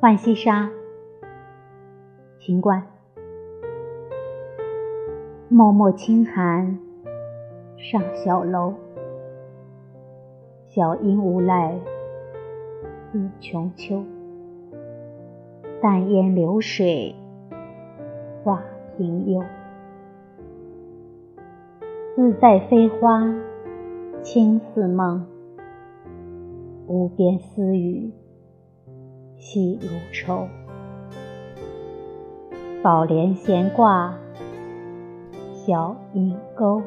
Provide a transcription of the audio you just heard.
浣溪沙，秦观。脉脉轻寒上小楼，小音无赖自穷秋。淡烟流水画屏幽，自在飞花轻似梦，无边丝雨。气如愁，宝莲闲挂小阴沟。